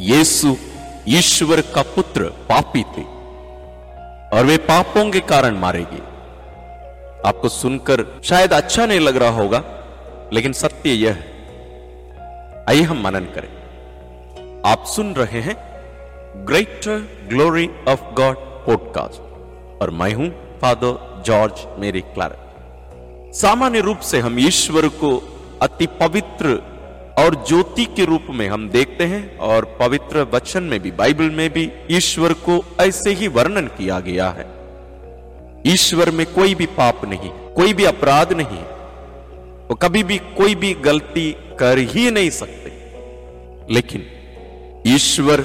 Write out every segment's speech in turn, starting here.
यीशु ईश्वर का पुत्र पापी थे और वे पापों के कारण मारे गए आपको सुनकर शायद अच्छा नहीं लग रहा होगा, लेकिन सत्य यह है। आइए हम मनन करें। आप सुन रहे हैं Greater Glory of God podcast और मैं हूँ फादर जॉर्ज मेरी क्लारक सामान्य रूप से हम ईश्वर को अति पवित्र और ज्योति के रूप में हम देखते हैं और पवित्र वचन में भी, बाइबल में भी ईश्वर को ऐसे ही वर्णन किया गया है। ईश्वर में कोई भी पाप नहीं, कोई भी अपराध नहीं वो कभी भी कोई भी गलती कर ही नहीं सकते। लेकिन ईश्वर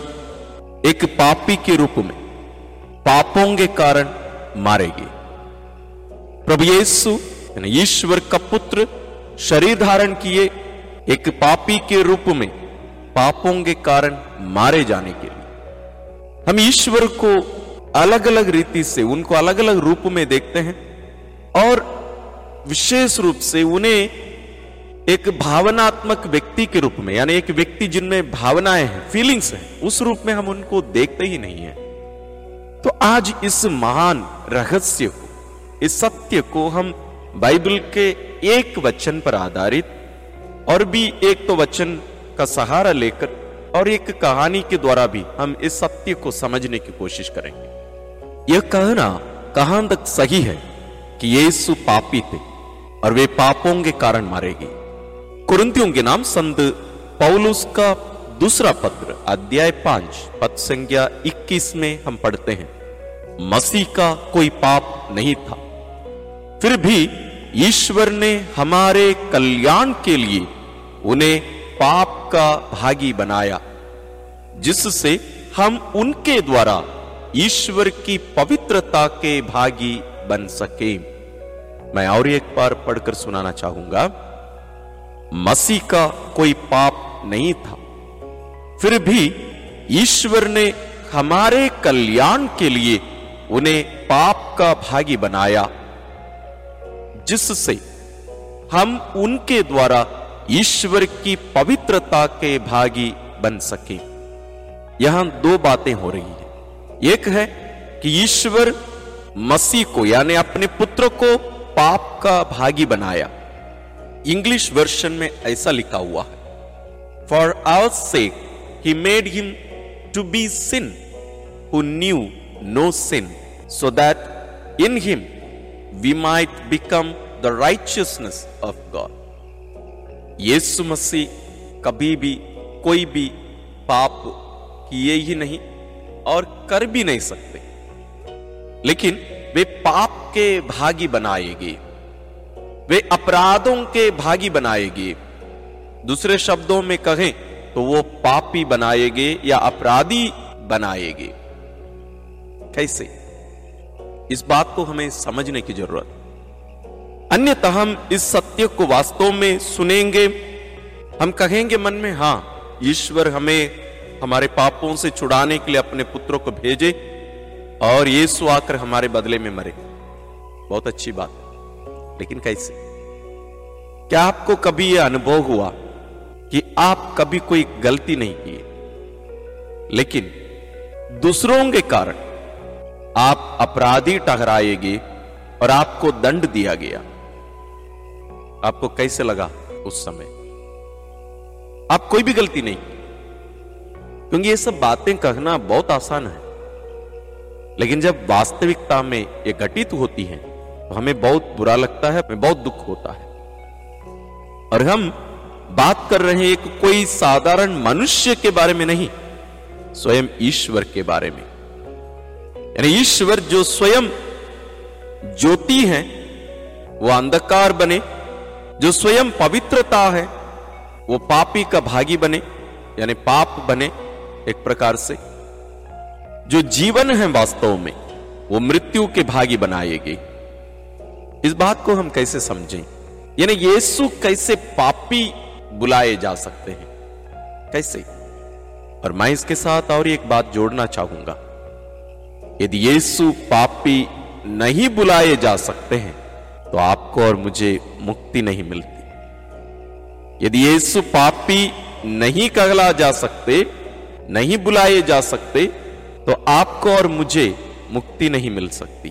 एक पापी के रूप में पापों के कारण मारे गए प्रभु यीशु ईश्वर का पुत्र, शरीर धारण किए एक पापी के रूप में पापों के कारण मारे जाने के लिए। हम ईश्वर को अलग अलग रीति से, उनको अलग अलग रूप में देखते हैं और विशेष रूप से उन्हें एक भावनात्मक व्यक्ति के रूप में, यानी एक व्यक्ति जिनमें भावनाएँ हैं फीलिंग्स हैं, उस रूप में हम उनको देखते ही नहीं है। तो आज इस महान रहस्य को, इस सत्य को हम बाइबल के एक वचन पर आधारित और भी एक तो वचन का सहारा लेकर और एक कहानी के द्वारा भी हम इस सत्य को समझने की कोशिश करेंगे। यह कहना कहाँ तक सही है कि यीशु पापी थे और वे पापों के कारण मारे गए? कुरंतियों के नाम संत पौलुस का दूसरा पत्र, अध्याय पाँच, पद संख्या 21 में हम पढ़ते हैं, मसीह का कोई पाप नहीं था। फिर भी ईश्वर ने हमारे कल्याण के लिए उन्हें पाप का भागी बनाया, जिससे हम उनके द्वारा ईश्वर की पवित्रता के भागी बन सके। मैं और एक बार पढ़कर सुनाना चाहूँगा। मसीह का कोई पाप नहीं था, फिर भी ईश्वर ने हमारे कल्याण के लिए उन्हें पाप का भागी बनाया। जिससे हम उनके द्वारा ईश्वर की पवित्रता के भागी बन सके। यहाँ दो बातें हो रही है। एक है कि ईश्वर मसीह को, यानी अपने पुत्र को पाप का भागी बनाया। इंग्लिश वर्शन में ऐसा लिखा हुआ है for our sake he made him to be sin who knew no sin so that in him we might become the righteousness of God Yeshu Masih कभी भी, कोई भी पाप किए ही नहीं और कर भी नहीं सकते। लेकिन वे पाप के भागी बनाएगी। वे अपराधों के भागी बनाएगी। दूसरे शब्दों में कहें तो वो पापी बनाएगे या अपराधी बनाएगे। कैसे? इस बात को हमें समझने की ज़रूरत। अन्यथा हम इस सत्य को वास्तव में सुनेंगे, हम कहेंगे मन में, हाँ, ईश्वर हमें हमारे पापों से छुड़ाने के लिए अपने पुत्रों को भेजे और यीशु आकर हमारे बदले में मरे। बहुत अच्छी बात। लेकिन कैसे? क्या आपको कभी यह अनुभव हुआ कि आप कभी कोई गलती नहीं किए लेकिन दूसरों के कारण आप अपराधी ठहराएगे और आपको दंड दिया गया। आपको कैसे लगा उस समय? आप कोई भी गलती नहीं। क्योंकि ये सब बातें कहना बहुत आसान है। लेकिन जब वास्तविकता में ये घटित होती है तो हमें बहुत बुरा लगता है, हमें बहुत दुख होता है। और हम बात कर रहे हैं एक कोई साधारण मनुष्य के बारे में नहीं, स्वयं ईश्वर के बारे में। यानी ईश्वर जो स्वयं ज्योति है, वो अंधकार बने, जो स्वयं पवित्रता है, वो पापी का भागी बने, यानी पाप बने एक प्रकार से। जो जीवन है वास्तव में, वो मृत्यु के भागी बनाएगी। इस बात को हम कैसे समझें? यानी यीशु कैसे पापी बुलाए जा सकते हैं? कैसे? और मैं इसके साथ और एक बात जोड़ना चाहूँगा। यदि यीशु पापी नहीं बुलाए जा सकते हैं तो आपको और मुझे मुक्ति नहीं मिलती। यदि यीशु पापी नहीं कहला जा सकते, नहीं बुलाए जा सकते तो आपको और मुझे मुक्ति नहीं मिल सकती।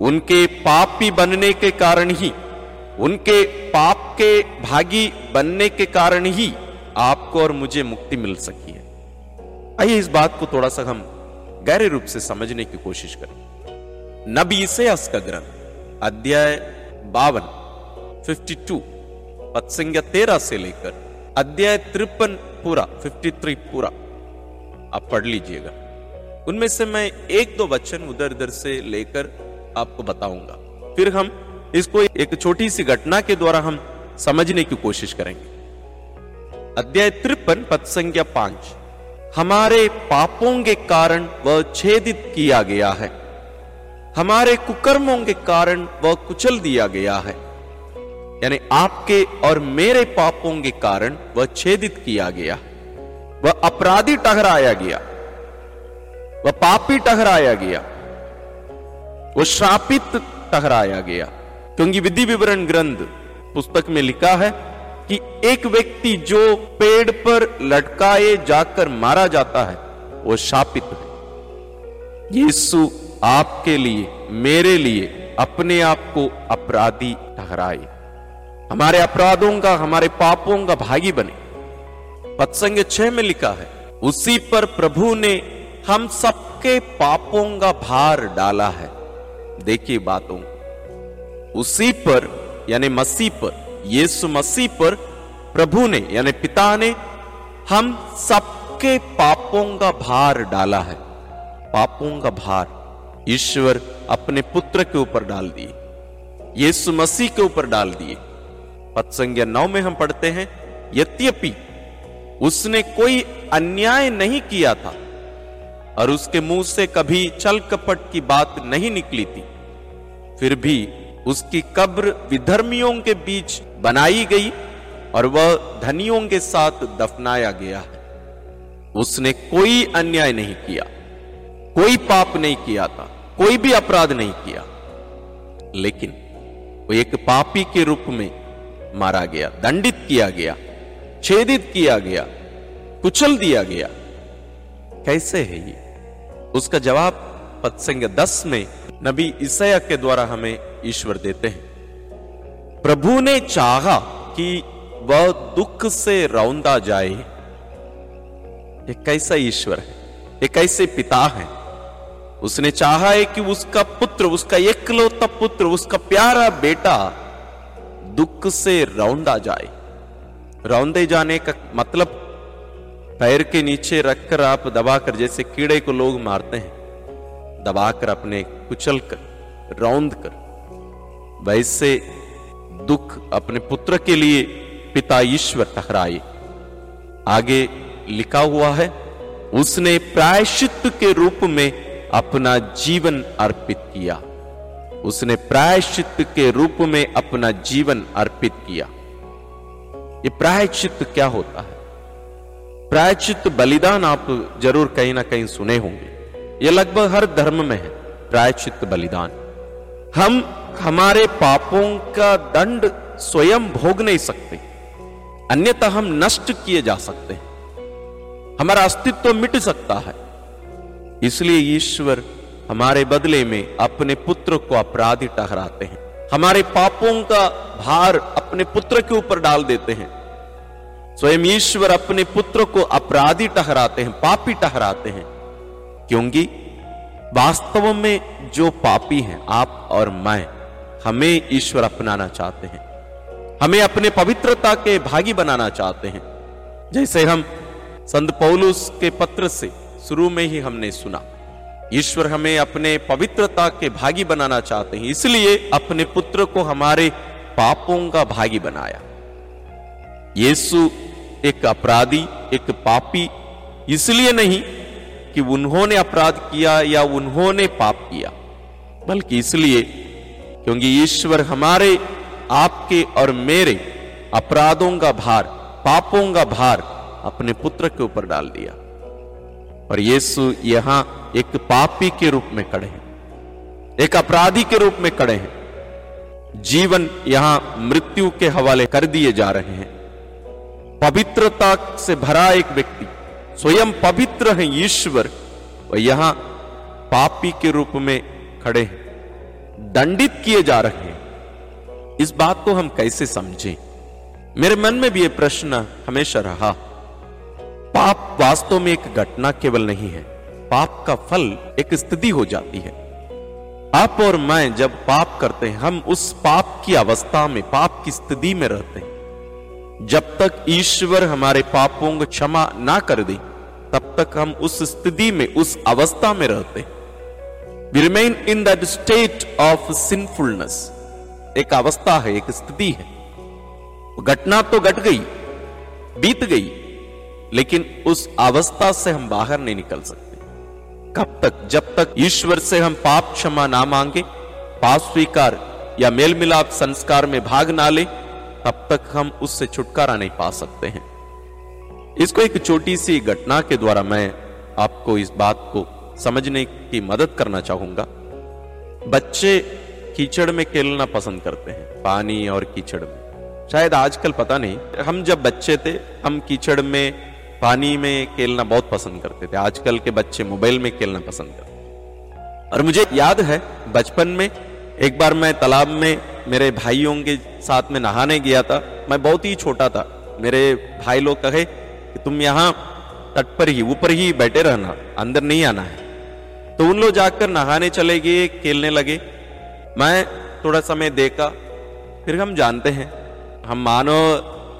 उनके पापी बनने के कारण ही, उनके पाप के भागी बनने के कारण ही आपको और मुझे मुक्ति मिल सकी है। आइए इस बात को थोड़ा सा हम गहरे रूप से समझने की कोशिश करें। नबी से का ग्रंथ अध्याय बावन 52 पद संज्ञा तेरह से लेकर अध्याय तिरपन पूरा 53 पूरा। आप पढ़ लीजिएगा। उनमें से मैं एक दो वचन उधर उधर से लेकर आपको बताऊँगा। फिर हम इसको एक छोटी सी घटना के द्वारा हम समझने की कोशिश करेंगे। अध्याय तिरपन पद संज्ञा पाँच। हमारे पापों के कारण वह छेदित किया गया है। हमारे कुकर्मों के कारण वह कुचल दिया गया है। यानी आपके और मेरे पापों के कारण वह छेदित किया गया। वह अपराधी टहराया गया। वह पापी टहराया गया। वह श्रापित टहराया गया। क्योंकि विधि विवरण ग्रंथ पुस्तक में लिखा है कि एक व्यक्ति जो पेड़ पर लटकाए जाकर मारा जाता है, वो शापित है। यीशु आपके लिए, मेरे लिए, अपने आप को अपराधी ठहराए। हमारे अपराधों का, हमारे पापों का भागी बने। पत्संग छह में लिखा है, उसी पर प्रभु ने हम सबके पापों का भार डाला है। देखिए बातों। उसी पर, यानी मसीह पर यीशु मसीह पर प्रभु ने, यानी पिता ने, हम सबके पापों का भार डाला है। पापों का भार। ईश्वर अपने पुत्र के ऊपर डाल दिए। यीशु मसीह के ऊपर डाल दिए। पत्संज्ञा नौ में हम पढ़ते हैं, यद्यपि उसने कोई अन्याय नहीं किया था, और उसके मुँह से कभी चल कपट की बात नहीं निकली थी, फिर भी उसकी कब्र विधर्मियों के बीच बनाई गई और वह धनियों के साथ दफनाया गया है। उसने कोई अन्याय नहीं किया, कोई पाप नहीं किया था, कोई भी अपराध नहीं किया। लेकिन वो एक पापी के रूप में मारा गया, दंडित किया गया, छेदित किया गया, कुचल दिया गया। कैसे है ये? उसका जवाब पत्संग दस में नबी ईसया के द्वारा हमें ईश्वर देते हैं। प्रभु ने चाहा कि वह दुख से रौंदा जाए। ये कैसा ईश्वर है? ये कैसे पिता है? उसने चाहा है कि उसका पुत्र, उसका एकलौता पुत्र, उसका प्यारा बेटा दुख से रौंदा जाए। रौंदे जाने का मतलब पैर के नीचे रखकर आप दबाकर जैसे कीड़े को लोग मारते हैं। दबाकर अपने कुचल कर, रौंद कर, वैसे दुख अपने पुत्र के लिए पिता ईश्वर टकराए आगे लिखा हुआ है, उसने प्रायश्चित के रूप में अपना जीवन अर्पित किया। उसने प्रायश्चित के रूप में अपना जीवन अर्पित किया। ये प्रायश्चित क्या होता है? प्रायश्चित बलिदान आप ज़रूर कहीं ना कहीं सुने होंगे। ये लगभग हर धर्म में है प्रायश्चित बलिदान। हम हमारे पापों का दंड स्वयं भोग नहीं सकते, अन्यथा हम नष्ट किए जा सकते हैं। हमारा अस्तित्व मिट सकता है। इसलिए ईश्वर हमारे बदले में अपने पुत्र को अपराधी ठहराते हैं। हमारे पापों का भार अपने पुत्र के ऊपर डाल देते हैं। स्वयं ईश्वर अपने पुत्र को अपराधी ठहराते हैं, पापी ठहराते हैं। क्योंकि वास्तव में जो पापी हैं, आप और मैं, हमें ईश्वर अपनाना चाहते हैं। हमें अपने पवित्रता के भागी बनाना चाहते हैं। जैसे हम संत पौलुस के पत्र से शुरू में ही हमने सुना, ईश्वर हमें अपने पवित्रता के भागी बनाना चाहते हैं, इसलिए अपने पुत्र को हमारे पापों का भागी बनाया। यीशु एक अपराधी, एक पापी, इसलिए नहीं कि उन्होंने अपराध किया या उन्होंने पाप किया। बल्कि इसलिए क्योंकि ईश्वर हमारे, आपके और मेरे अपराधों का भार, पापों का भार अपने पुत्र के ऊपर डाल दिया। और यीशु यहाँ एक पापी के रूप में खड़े हैं, एक अपराधी के रूप में खड़े हैं। जीवन यहाँ मृत्यु के हवाले कर दिए जा रहे हैं। पवित्रता से भरा एक व्यक्ति स्वयं पवित्र हैं ईश्वर। और यहाँ पापी के रूप में खड़े हैं। दंडित किए जा रहे हैं। इस बात को हम कैसे समझें? मेरे मन में भी यह प्रश्न हमेशा रहा। पाप वास्तव में एक घटना केवल नहीं है। पाप का फल एक स्थिति हो जाती है। आप और मैं जब पाप करते हैं, हम उस पाप की अवस्था में, पाप की स्थिति में रहते हैं। जब तक ईश्वर हमारे पापों को क्षमा ना कर दे, तब तक हम उस स्थिति में, उस अवस्था में रहते we remain in that state of sinfulness एक अवस्था है, एक स्थिति है। घटना तो घट गई, बीत गई, लेकिन उस अवस्था से हम बाहर नहीं निकल सकते। कब तक? जब तक ईश्वर से हम पाप क्षमा ना मांगे, पाप स्वीकार या मेल मिलाप संस्कार में भाग ना ले तब तक हम उससे छुटकारा नहीं पा सकते हैं। इसको एक छोटी सी घटना के द्वारा मैं आपको इस बात को समझने की मदद करना चाहूँगा। बच्चे कीचड़ में खेलना पसंद करते हैं, पानी और कीचड़ में। शायद आजकल पता नहीं, हम जब बच्चे थे, हम कीचड़ में, पानी में खेलना बहुत पसंद करते थे। आजकल के बच्चे मोबाइल में खेलना पसंद करते और मुझे याद है, बचपन में एक बार मैं तालाब में मेरे भाइयों के साथ में नहाने गया था। मैं बहुत ही छोटा था। मेरे भाई लोग कहे कि तुम यहाँ तट पर ही, ऊपर ही बैठे रहना, अंदर नहीं आना है। तो उन लोग जाकर नहाने चले गए, खेलने लगे। मैं थोड़ा समय देखा, फिर हम जानते हैं। हम मानो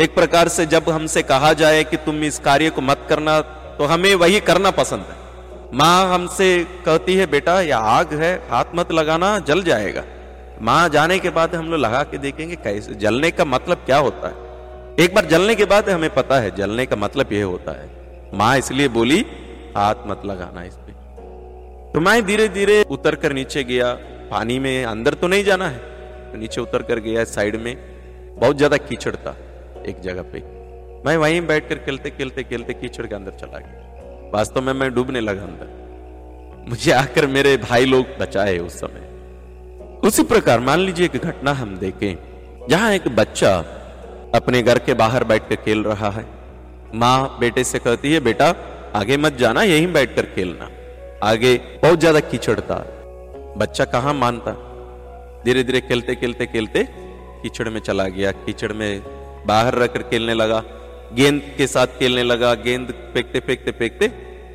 एक प्रकार से जब हमसे कहा जाए कि तुम इस कार्य को मत करना तो हमें वही करना पसंद है। माँ हमसे कहती है, बेटा, यह आग है, हाथ मत लगाना, जल जाएगा। माँ जाने के बाद हम लोग लगा के देखेंगे कैसे, जलने का मतलब क्या होता है? एक बार जलने के बाद हमें पता है, जलने का मतलब यह होता है। माँ इसलिए बोली, हाथ मत लगाना इस पे। तो मैं धीरे धीरे उतर कर नीचे गया। पानी में अंदर तो नहीं जाना है तो नीचे उतर कर गया साइड में। बहुत ज़्यादा कीचड़ था एक जगह पे। मैं वहीं बैठ कर खेलते खेलते खेलते कीचड़ के अंदर चला गया। वास्तव में मैं डूबने लगा अंदर। मुझे आकर मेरे भाई लोग बचाए उस समय। उसी प्रकार मान लीजिए एक घटना हम देखें, जहाँ एक बच्चा अपने घर के बाहर बैठ कर खेल रहा है। माँ बेटे से कहती है, बेटा, आगे मत जाना, यहीं बैठकर खेलना। आगे बहुत ज़्यादा कीचड़ था बच्चा कहाँ मानता? धीरे धीरे खेलते खेलते खेलते कीचड़ में चला गया, कीचड़ में बाहर रहकर खेलने लगा, गेंद के साथ खेलने लगा, गेंद फेंकते फेंकते फेंकते,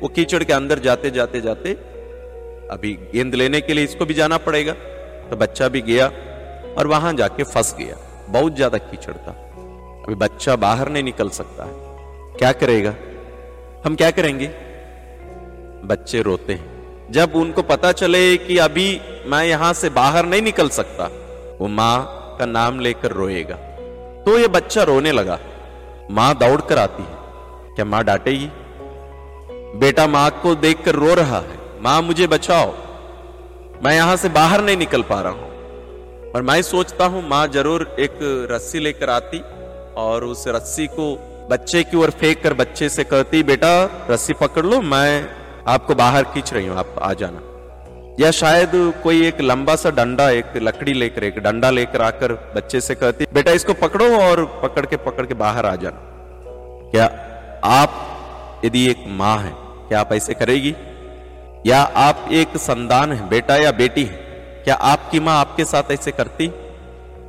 वो कीचड़ के अंदर जाते जाते जाते, अभी गेंद लेने के लिए इसको भी जाना पड़ेगा। तो बच्चा भी गया और वहाँ जाके फंस गया। बहुत ज़्यादा कीचड़ था। अभी बच्चा बाहर नहीं निकल सकता है। क्या करेगा? हम क्या करेंगे? बच्चे रोते हैं। जब उनको पता चले कि अभी मैं यहाँ से बाहर नहीं निकल सकता, वो माँ का नाम लेकर रोएगा। तो ये बच्चा रोने लगा। माँ दौड़ कर आती है। क्या माँ डांटेगी? बेटा माँ को देखकर रो रहा है। माँ, मुझे बचाओ। मैं यहाँ से बाहर नहीं निकल पा रहा हूँ। और मैं सोचता हूँ, माँ ज़रूर एक रस्सी लेकर आती और उस रस्सी को बच्चे की ओर फेंक कर बच्चे से कहती, बेटा, रस्सी पकड़ लो, मैं आपको बाहर खींच रही हूँ, आप आ जाना। या शायद कोई एक लंबा सा डंडा, एक लकड़ी लेकर, एक डंडा लेकर आकर बच्चे से कहती, बेटा, इसको पकड़ो और पकड़ के पकड़ के बाहर आ जाना। क्या आप, यदि एक माँ है, क्या आप ऐसे करेगी? या आप एक संतान है, बेटा या बेटी है? क्या आपकी माँ आपके साथ ऐसे करती?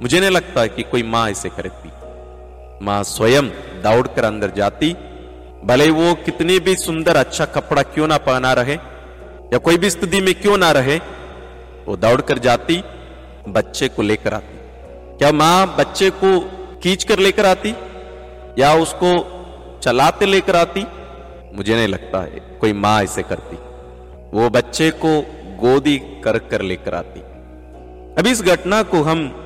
मुझे नहीं लगता कि कोई माँ ऐसे करती। माँ स्वयं दौड़कर अंदर जाती। भले वो कितनी भी सुंदर अच्छा कपड़ा क्यों ना पहना रहे, या कोई भी स्थिति में क्यों ना रहे, वो दौड़कर जाती, बच्चे को लेकर आती। क्या माँ बच्चे को खींच कर लेकर आती, या उसको चलाते लेकर आती? मुझे नहीं लगता है कोई माँ ऐसे करती। वो बच्चे को गोदी कर कर लेकर आती। अब इस घटना को हम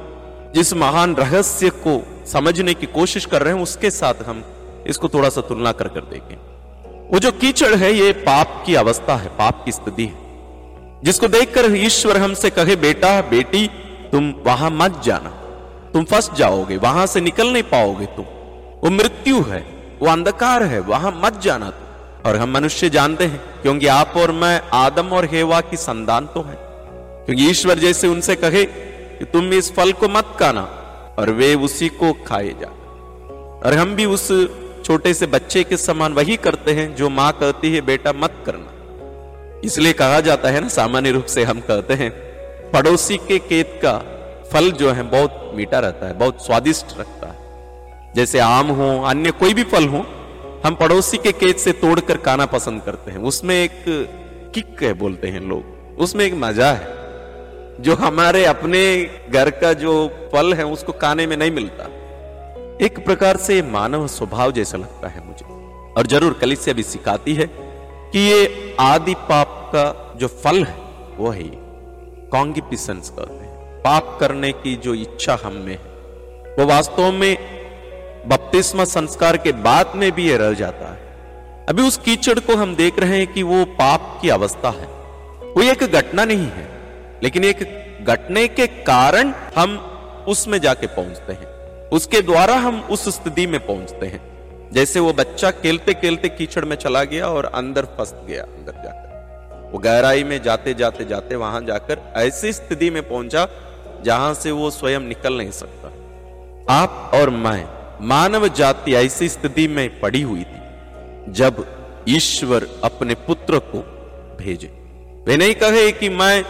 जिस महान रहस्य को समझने की कोशिश कर रहे हैं, उसके साथ हम इसको थोड़ा सा तुलना कर कर देखें। वो जो कीचड़ है, ये पाप की अवस्था है, पाप की स्थिति है। जिसको देखकर ईश्वर हमसे कहे, बेटा, बेटी, तुम वहाँ मत जाना। तुम फंस जाओगे, वहाँ से निकल नहीं पाओगे तुम। वो मृत्यु है, वो अंधकार है, वहाँ मत जाना और हम मनुष्य जानते हैं, क्योंकि आप और मैं आदम और हेवा की संतान तो है। क्योंकि ईश्वर जैसे उनसे कहे कि तुम इस फल को मत खाना और वे उसी को खाए जा। और हम भी उस छोटे से बच्चे के समान वही करते हैं जो माँ कहती है, बेटा, मत करना। इसलिए कहा जाता है ना, सामान्य रूप से हम कहते हैं, पड़ोसी के खेत का फल जो है बहुत मीठा रहता है, बहुत स्वादिष्ट रखता है। जैसे आम हो, अन्य कोई भी फल हो हम पड़ोसी के खेत से तोड़कर खाना पसंद करते हैं। उसमें एक किक है बोलते हैं लोग। उसमें एक मज़ा है। जो हमारे अपने घर का जो फल है, उसको खाने में नहीं मिलता। एक प्रकार से मानव स्वभाव जैसा लगता है मुझे। और ज़रूर कलिसिया भी सिखाती है कि ये आदि पाप का जो फल है वो है कॉन्गिपिसंस कहते हैं। पाप करने की जो इच्छा हम में है, वो वास्तव में बपतिस्मा संस्कार के बाद में भी यह रह जाता है। अभी उस कीचड़ को हम देख रहे हैं कि वो पाप की अवस्था है। कोई एक घटना नहीं है, लेकिन एक घटने के कारण हम उसमें जाके पहुँचते हैं। उसके द्वारा हम उस स्थिति में पहुँचते हैं। जैसे वो बच्चा खेलते खेलते कीचड़ में चला गया और अंदर फंस गया, अंदर जाकर। वो गहराई में जाते जाते जाते वहाँ जाकर ऐसी स्थिति में पहुँचा जहाँ से वो स्वयं निकल नहीं सकता। आप और मैं मानव जाति ऐसी स्थिति में पड़ी हुई थी, जब ईश्वर अपने पुत्र को भेजे। वे नहीं कहे कि मैं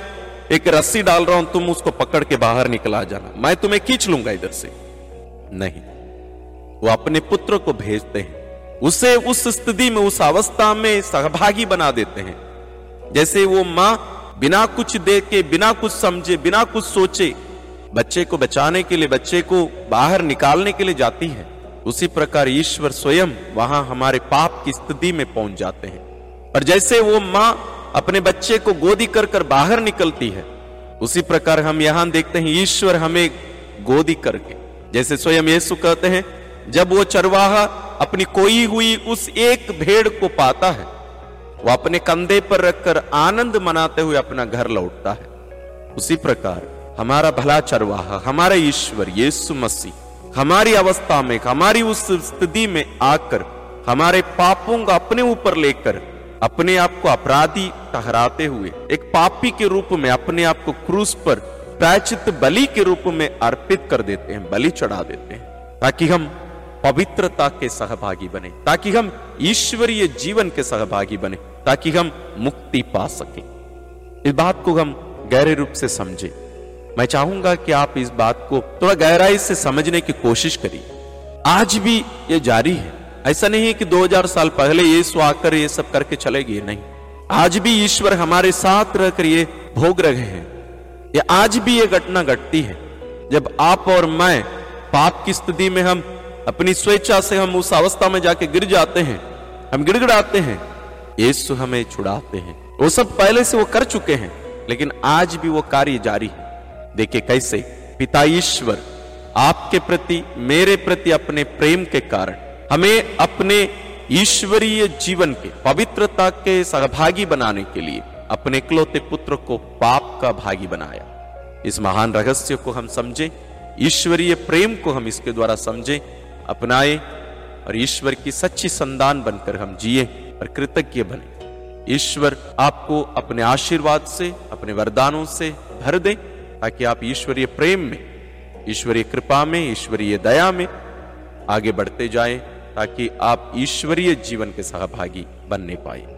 एक रस्सी डाल रहा हूँ, तुम उसको पकड़ के बाहर निकला जाना। मैं तुम्हें खींच लूँगा इधर से। नहीं, वो अपने पुत्र को भेजते हैं। उसे उस स्थिति में, उस अवस्था में सहभागी बना देते हैं। जैसे वो माँ बिना कुछ दे के बिना कुछ समझे, बिना कुछ सोचे बच्चे को बचाने के लिए, बच्चे को बाहर निकालने के लिए जाती है। उसी प्रकार ईश्वर स्वयं वहाँ हमारे पाप की स्थिति में पहुँच जाते हैं। और जैसे वो माँ अपने बच्चे को गोदी कर कर बाहर निकलती है, उसी प्रकार हम यहाँ देखते हैं ईश्वर हमें गोदी करके। जैसे स्वयं यीशु कहते हैं, जब वो चरवाहा अपनी कोई हुई उस एक भेड़ को पाता है, वो अपने कंधे पर रखकर आनंद मनाते हुए अपना घर लौटता है। उसी प्रकार हमारा भला चरवाहा, हमारा ईश्वर यीशु मसीह, हमारी अवस्था में, हमारी उस स्थिति में आकर, हमारे पापों का अपने ऊपर लेकर, अपने आप को अपराधी ठहराते हुए, एक पापी के रूप में अपने आप को क्रूस पर प्रायचित बलि के रूप में अर्पित कर देते हैं, बलि चढ़ा देते हैं, ताकि हम पवित्रता के सहभागी बने, ताकि हम ईश्वरीय जीवन के सहभागी बने, ताकि हम मुक्ति पा सके। इस बात को हम गहरे रूप से समझे। मैं चाहूँगा कि आप इस बात को थोड़ा गहराई से समझने की कोशिश करिए। आज भी ये जारी है। ऐसा नहीं है कि 2000 साल पहले यीशु आकर ये सब करके चले गए, नहीं। आज भी ईश्वर हमारे साथ रहकर ये भोग रहे हैं। ये आज भी ये घटना घटती है। जब आप और मैं पाप की स्थिति में हम अपनी स्वेच्छा से हम उस अवस्था में जाके गिर जाते हैं, हम गिड़गिड़ाते हैं, यीशु हमें छुड़ाते हैं। वो सब पहले से वो कर चुके हैं, लेकिन आज भी वो कार्य जारी है। देखिए कैसे? पिता ईश्वर, आपके प्रति, मेरे प्रति अपने प्रेम के कारण, हमें अपने ईश्वरीय जीवन के, पवित्रता के सहभागी बनाने के लिए, अपने इकलौते पुत्र को पाप का भागी बनाया। इस महान रहस्य को हम समझें, ईश्वरीय प्रेम को हम इसके द्वारा समझें, अपनाए, और ईश्वर की सच्ची संतान बनकर हम जिए, और कृतज्ञ बने। ईश्वर आपको अपने आशीर्वाद से, अपने वरदानों से भर दे ताकि आप ईश्वरीय प्रेम में, ईश्वरीय कृपा में, ईश्वरीय दया में आगे बढ़ते जाएँ, ताकि आप ईश्वरीय जीवन के सहभागी बनने पाए।